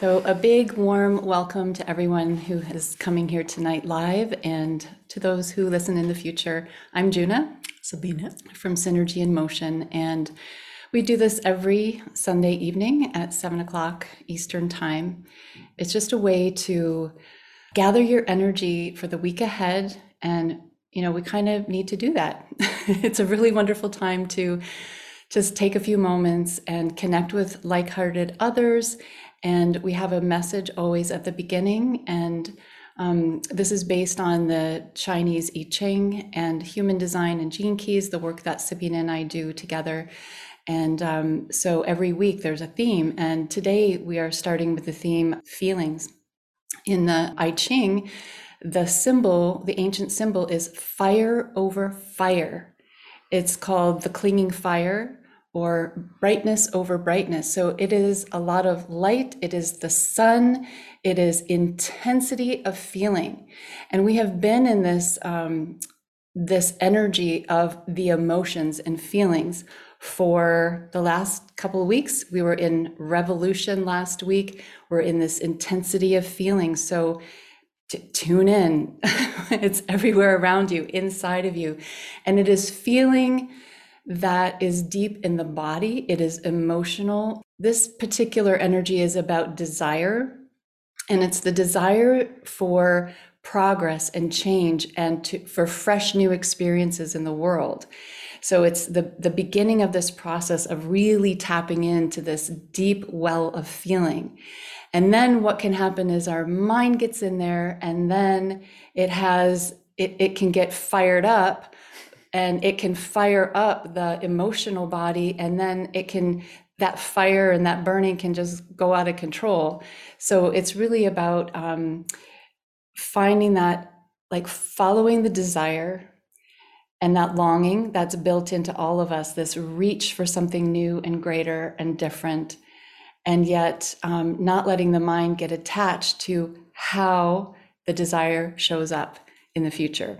So, a big warm welcome to everyone who is coming here tonight live and to those who listen in the future. I'm Juna Sabina. from Synergy in Motion, and we do this every Sunday evening at seven o'clock Eastern Time. It's just a way to gather your energy for the week ahead. And, you know, we kind of need to do that. it's a really wonderful time to just take a few moments and connect with like hearted others. And we have a message always at the beginning. And um, this is based on the Chinese I Ching and human design and gene keys, the work that Sabina and I do together. And um, so every week there's a theme. And today we are starting with the theme feelings. In the I Ching, the symbol, the ancient symbol is fire over fire. It's called the clinging fire or brightness over brightness. So it is a lot of light, it is the sun, it is intensity of feeling. And we have been in this um, this energy of the emotions and feelings for the last couple of weeks. We were in revolution last week. We're in this intensity of feeling. So tune in. it's everywhere around you, inside of you. And it is feeling that is deep in the body, it is emotional. This particular energy is about desire, and it's the desire for progress and change and to, for fresh new experiences in the world. So it's the, the beginning of this process of really tapping into this deep well of feeling. And then what can happen is our mind gets in there and then it has, it, it can get fired up and it can fire up the emotional body and then it can that fire and that burning can just go out of control. So it's really about um, finding that like following the desire and that longing that's built into all of us, this reach for something new and greater and different, and yet um, not letting the mind get attached to how the desire shows up in the future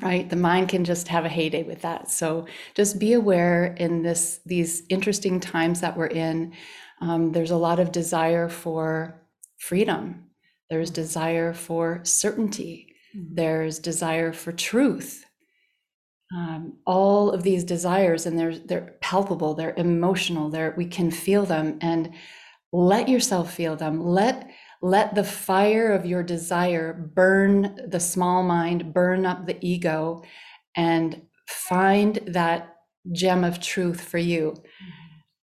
right? The mind can just have a heyday with that. So just be aware in this these interesting times that we're in um, there's a lot of desire for freedom. There's desire for certainty. Mm-hmm. there's desire for truth. Um, all of these desires and they're they're palpable they're emotional they're we can feel them. And let yourself feel them. Let let the fire of your desire burn the small mind burn up the ego and find that gem of truth for you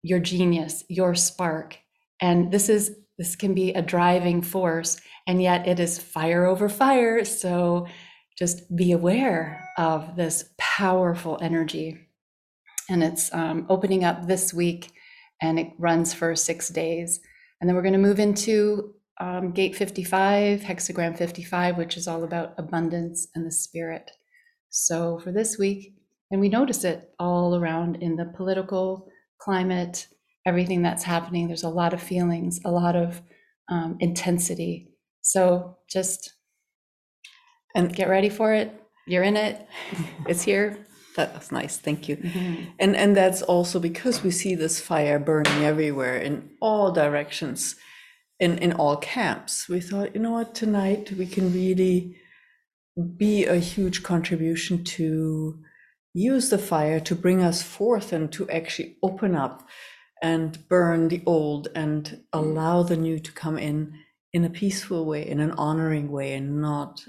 your genius your spark. And this is this can be a driving force and yet it is fire over fire. So just be aware of this powerful energy. And it's um, opening up this week and it runs for six days. And then we're going to move into um, gate 55, hexagram 55, which is all about abundance and the spirit. So for this week, and we notice it all around in the political climate, everything that's happening. There's a lot of feelings, a lot of um, intensity. So just and get ready for it. You're in it. It's here. That's nice. Thank you. Mm-hmm. And and that's also because we see this fire burning everywhere in all directions, in in all camps. We thought, you know what, tonight we can really be a huge contribution to use the fire to bring us forth and to actually open up and burn the old and allow the new to come in in a peaceful way, in an honoring way, and not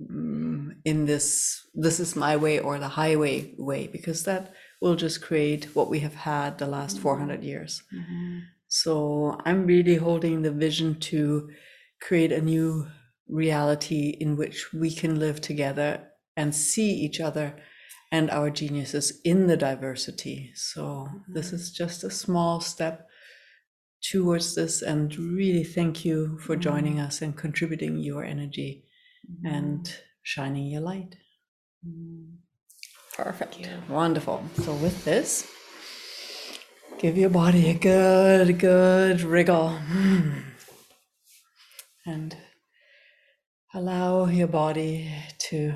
in this this is my way or the highway way because that will just create what we have had the last mm-hmm. 400 years mm-hmm. so i'm really holding the vision to create a new reality in which we can live together and see each other and our geniuses in the diversity so mm-hmm. this is just a small step towards this and really thank you for joining mm-hmm. us and contributing your energy and shining your light. Perfect. Wonderful. So, with this, give your body a good, good wriggle. Hmm. And allow your body to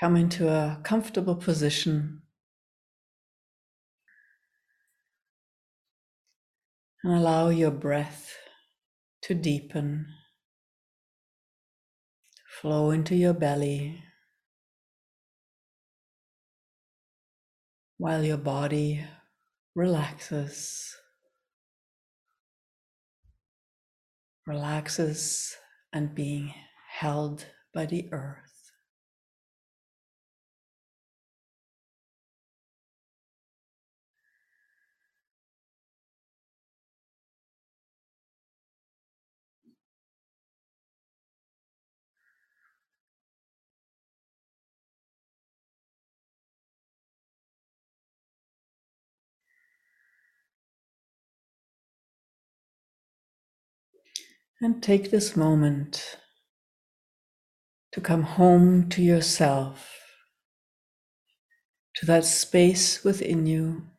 come into a comfortable position. And allow your breath to deepen, flow into your belly while your body relaxes. Relaxes and being held by the earth. And take this moment to come home to yourself, to that space within you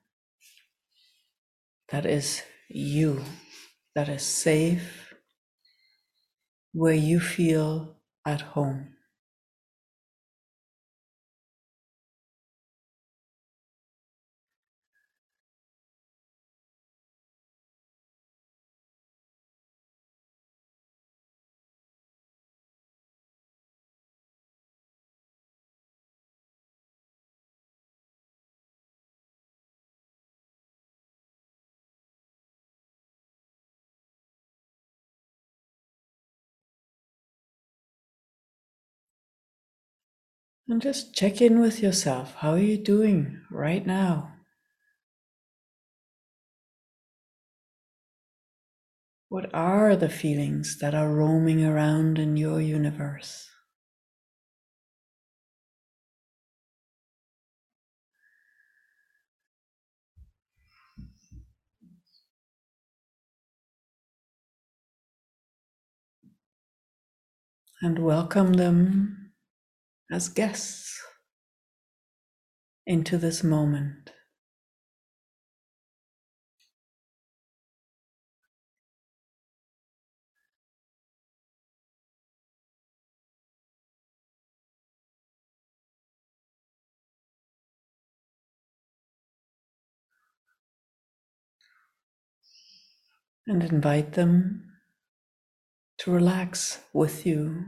that is you, that is safe, where you feel at home. And just check in with yourself. How are you doing right now? What are the feelings that are roaming around in your universe? And welcome them as guests into this moment. And invite them to relax with you.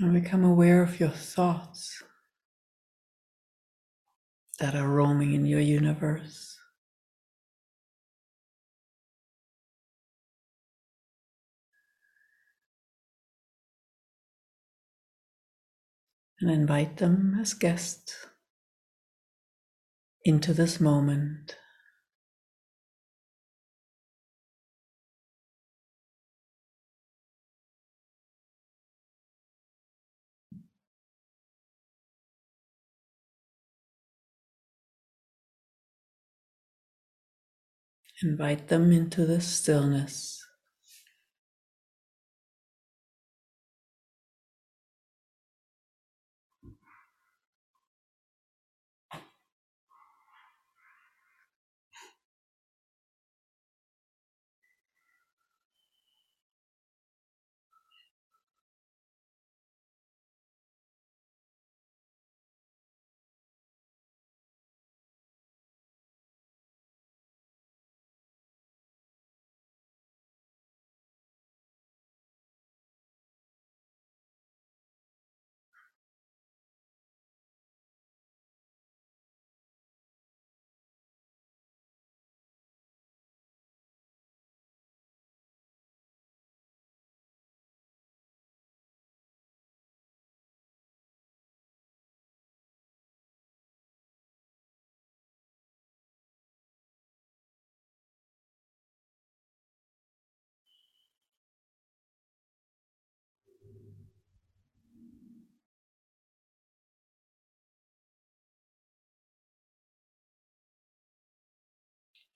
And become aware of your thoughts that are roaming in your universe. And invite them as guests into this moment. Invite them into the stillness.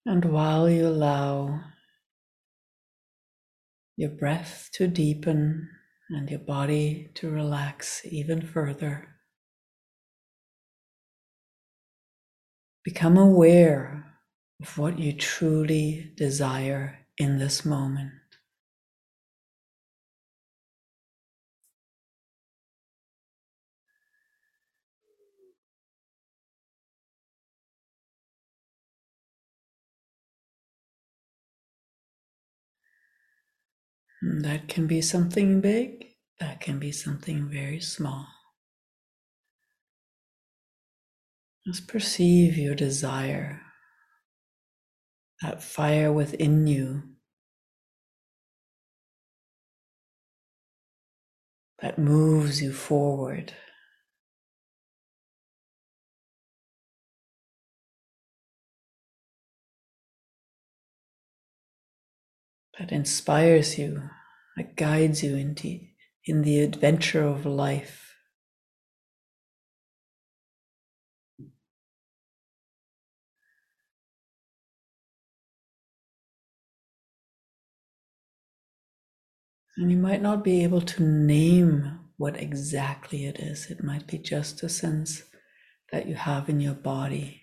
And while you allow your breath to deepen and your body to relax even further, become aware of what you truly desire in this moment. That can be something big, that can be something very small. Just perceive your desire, that fire within you that moves you forward. That inspires you, that guides you into in the adventure of life. And you might not be able to name what exactly it is. It might be just a sense that you have in your body.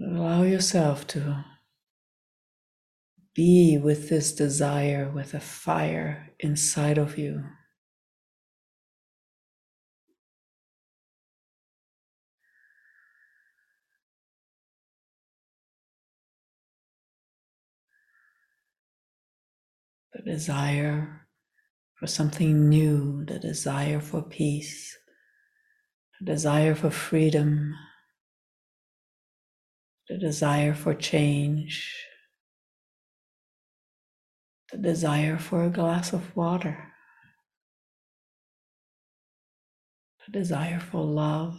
Allow yourself to be with this desire, with a fire inside of you. The desire for something new, the desire for peace, the desire for freedom, the desire for change, the desire for a glass of water, the desire for love.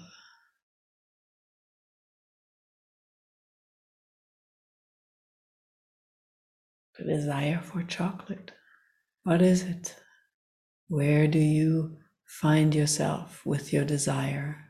The desire for chocolate. What is it? Where do you find yourself with your desire?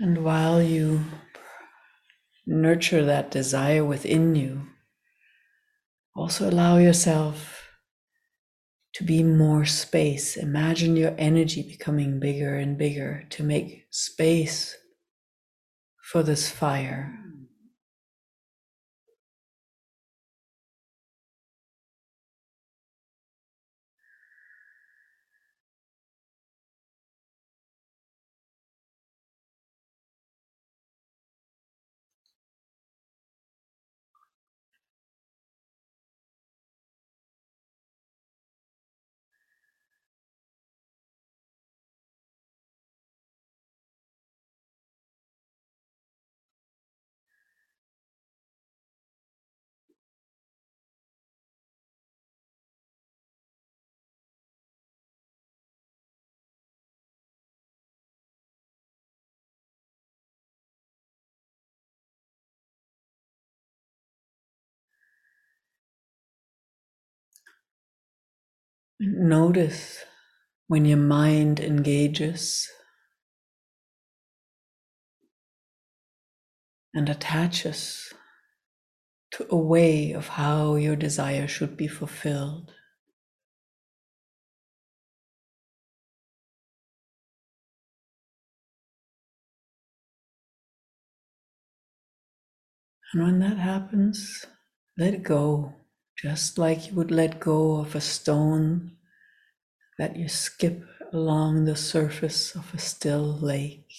And while you nurture that desire within you, also allow yourself to be more space. Imagine your energy becoming bigger and bigger to make space for this fire. Notice when your mind engages and attaches to a way of how your desire should be fulfilled. And when that happens, let it go just like you would let go of a stone that you skip along the surface of a still lake.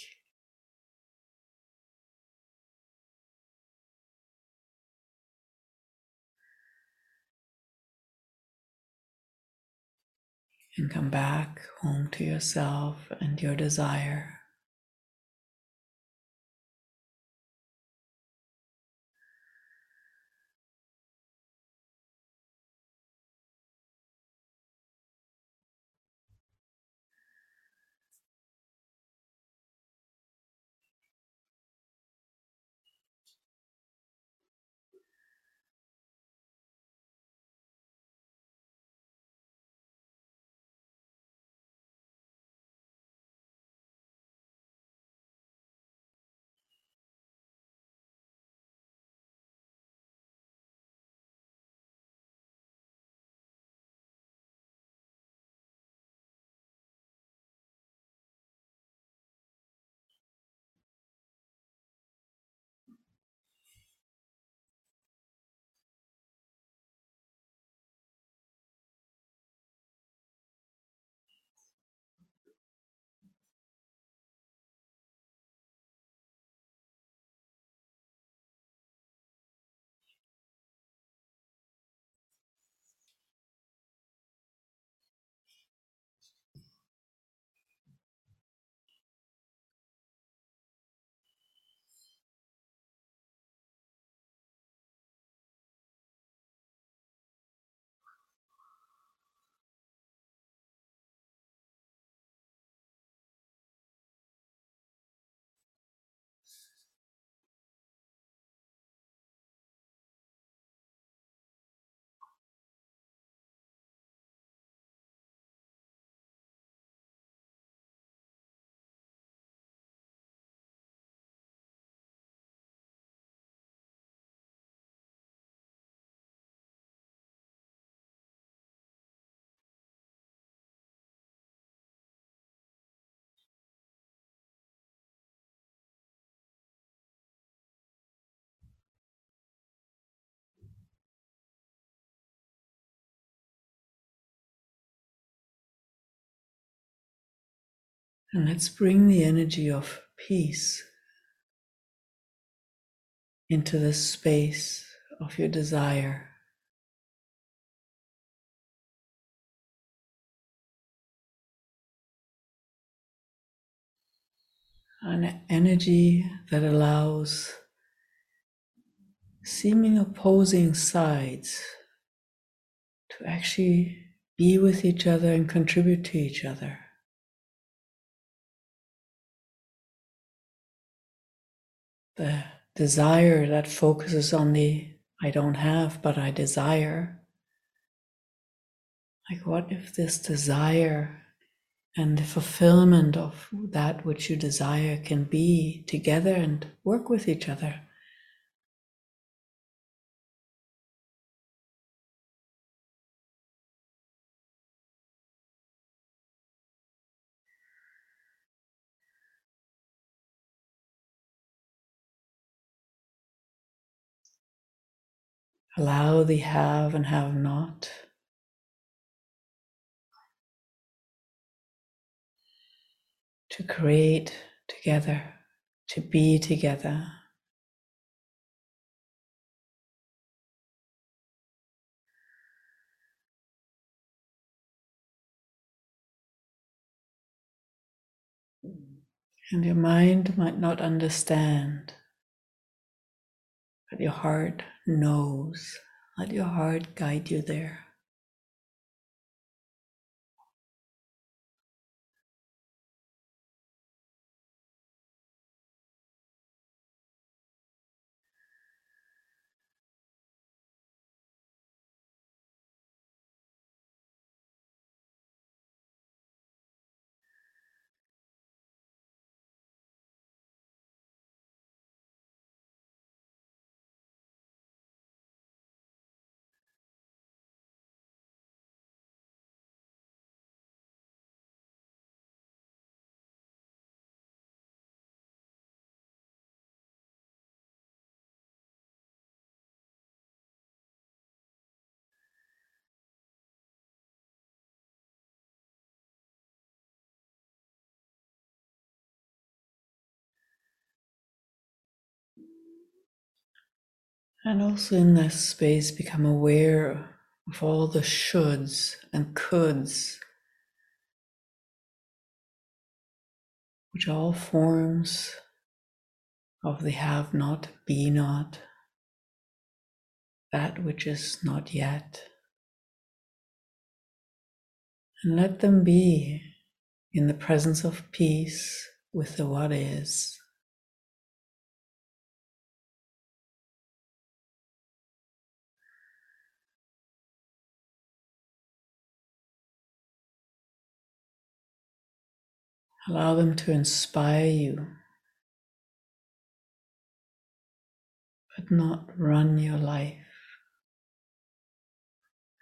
And come back home to yourself and your desire. And let's bring the energy of peace into the space of your desire. An energy that allows seeming opposing sides to actually be with each other and contribute to each other. The desire that focuses on the I don't have, but I desire. Like, what if this desire and the fulfillment of that which you desire can be together and work with each other? Allow the have and have not to create together, to be together. And your mind might not understand, but your heart knows. Let your heart guide you there. And also in this space, become aware of all the shoulds and coulds, which all forms of the have not, be not, that which is not yet. And let them be in the presence of peace with the what is. Allow them to inspire you, but not run your life,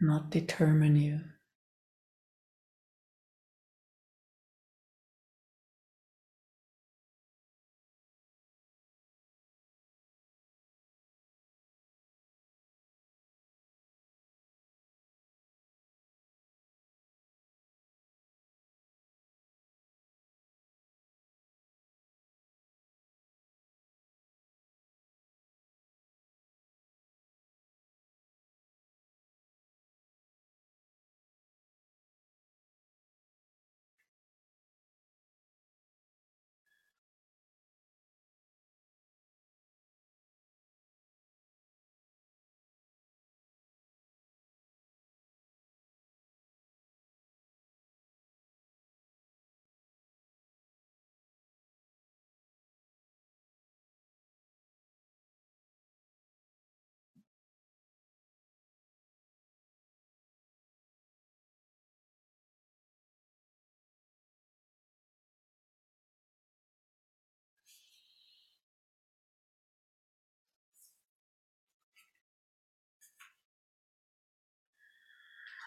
not determine you.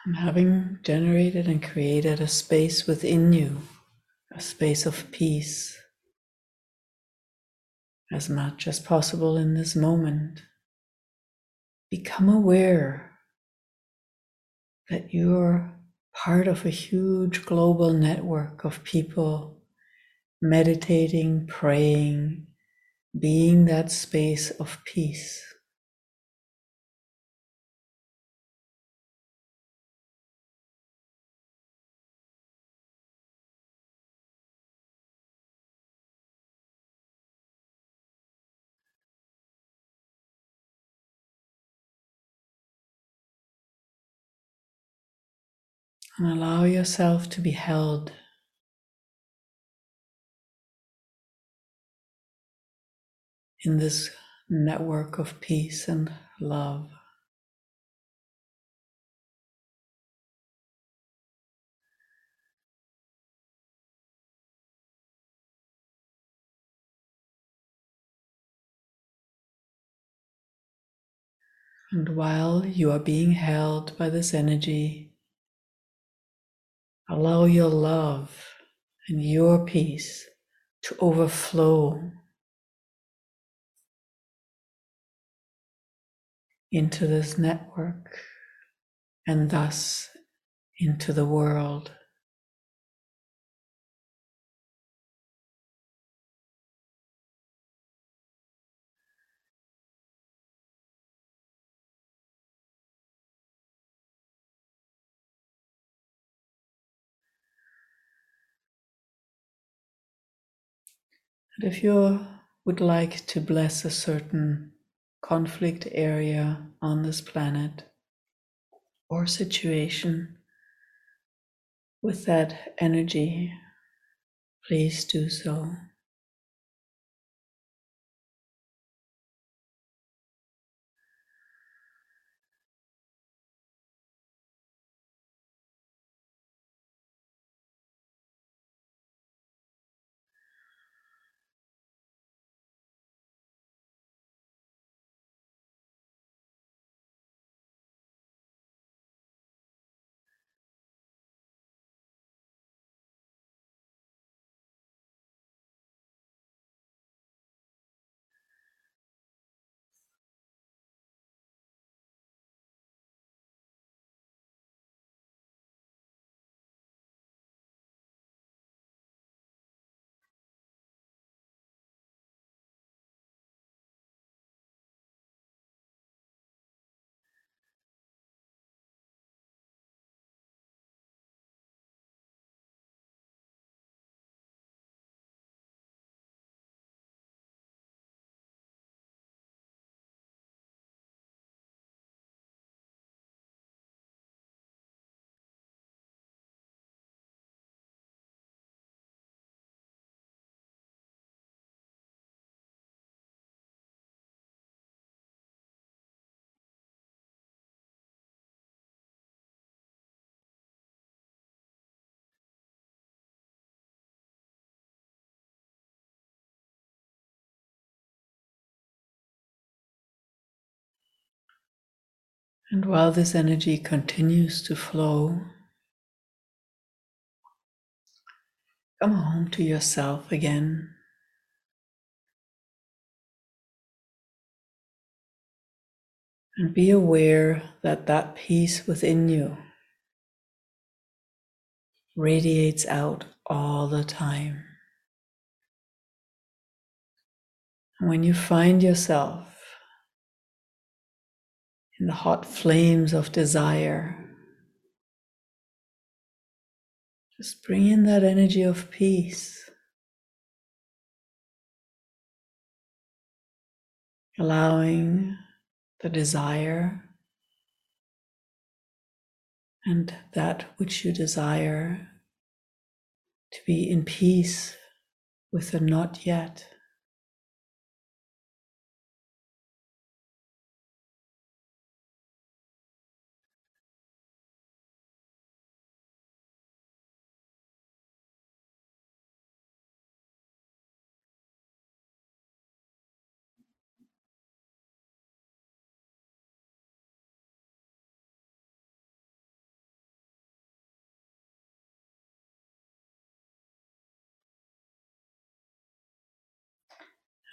And having generated and created a space within you, a space of peace, as much as possible in this moment, become aware that you're part of a huge global network of people meditating, praying, being that space of peace. And allow yourself to be held in this network of peace and love. And while you are being held by this energy, allow your love and your peace to overflow into this network and thus into the world. And if you would like to bless a certain conflict area on this planet or situation with that energy, please do so. And while this energy continues to flow, come home to yourself again. And be aware that that peace within you radiates out all the time. When you find yourself in the hot flames of desire, just bring in that energy of peace. Allowing the desire and that which you desire to be in peace with the not yet.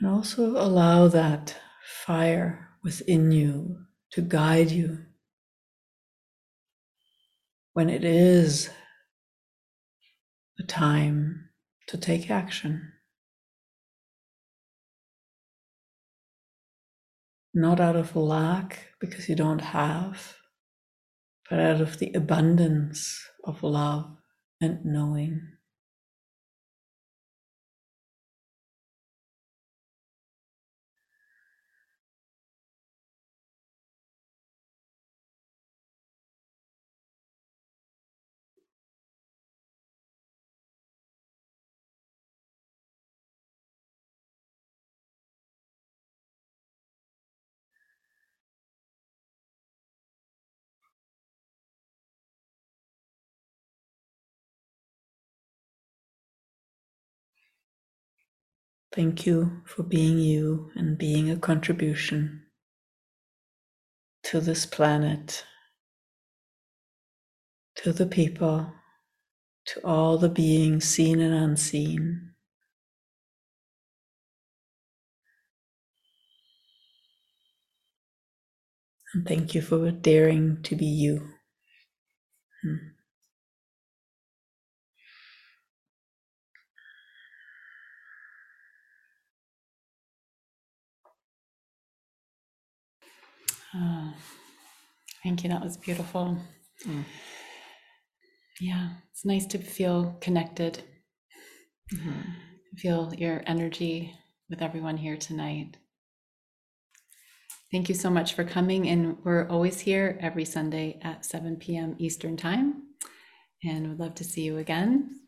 And also allow that fire within you to guide you when it is the time to take action. Not out of lack because you don't have, but out of the abundance of love and knowing. Thank you for being you and being a contribution to this planet, to the people, to all the beings seen and unseen. And thank you for daring to be you. Hmm. Oh, thank you. That was beautiful. Mm. Yeah, it's nice to feel connected, Mhm. feel your energy with everyone here tonight. Thank you so much for coming. And we're always here every Sunday at 7 p.m. Eastern Time. And we'd love to see you again.